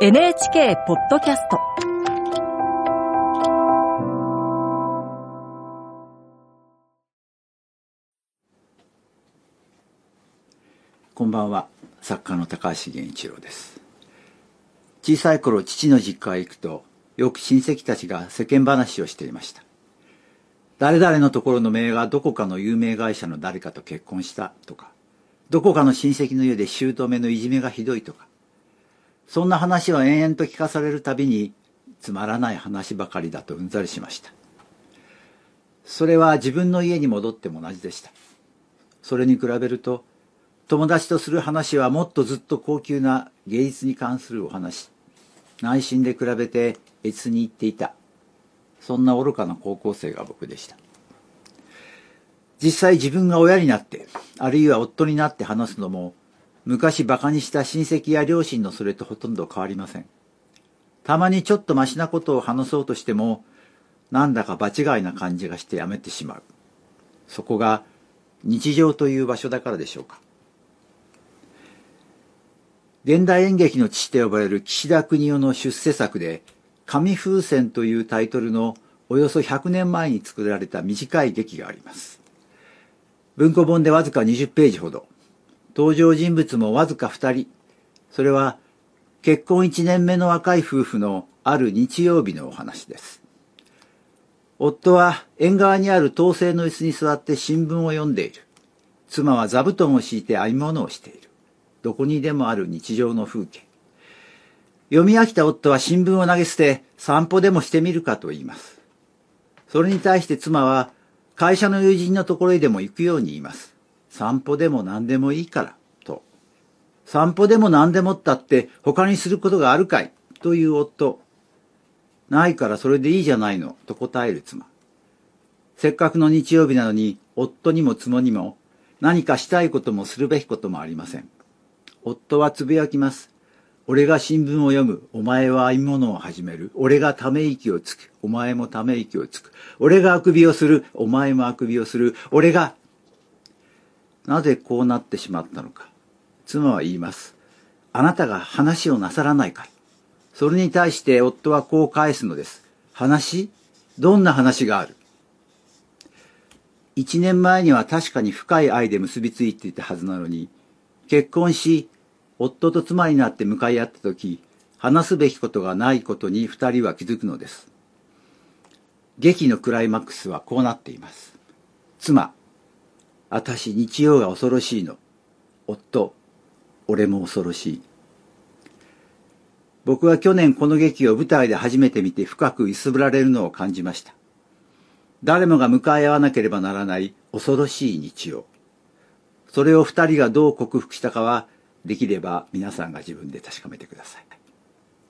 NHK ポッドキャスト。こんばんは。作家の高橋源一郎です。小さい頃父の実家へ行くとよく親戚たちが世間話をしていました。誰々のところの姪がどこかの有名会社の誰かと結婚したとかどこかの親戚の家で姑のいじめがひどいとかそんな話を延々と聞かされるたびにつまらない話ばかりだとうんざりしました。それは自分の家に戻っても同じでした。それに比べると友達とする話はもっとずっと高級な芸術に関するお話内心で比べて越に言っていた。そんな愚かな高校生が僕でした。実際自分が親になってあるいは夫になって話すのも昔馬鹿にした親戚や両親のそれとほとんど変わりませんたまにちょっとマシなことを話そうとしてもなんだか場違いな感じがしてやめてしまうそこが日常という場所だからでしょうか現代演劇の父と呼ばれる岸田邦夫の出世作で紙風船というタイトルのおよそ100年前に作られた短い劇があります。文庫本でわずか20ページほど。登場人物もわずか2人。それは結婚1年目の若い夫婦のある日曜日のお話です。夫は縁側にある統制の椅子に座って新聞を読んでいる。妻は座布団を敷いて編み物をしている。どこにでもある日常の風景。読み飽きた夫は新聞を投げ捨て散歩でもしてみるかと言います。それに対して妻は会社の友人のところへでも行くように言います。散歩でも何でもいいから、と。散歩でも何でもったって他にすることがあるかいという夫。ないからそれでいいじゃないの、と答える妻。せっかくの日曜日なのに、夫にも妻にも何かしたいこともするべきこともありません。夫はつぶやきます。俺が新聞を読む。お前は編み物を始める。俺がため息をつく。お前もため息をつく。俺があくびをする。お前もあくびをする。俺が。なぜこうなってしまったのか。妻は言います。あなたが話をなさらないから。それに対して夫はこう返すのです。話？どんな話がある？一年前には確かに深い愛で結びついていたはずなのに、結婚し、夫と妻になって向かい合った時話すべきことがないことに二人は気づくのです劇のクライマックスはこうなっています妻私日曜が恐ろしいの。夫俺も恐ろしい。僕は去年この劇を舞台で初めて見て深く揺すぶられるのを感じました。誰もが向かい合わなければならない恐ろしい日曜。それを二人がどう克服したかはできれば皆さんが自分で確かめてください。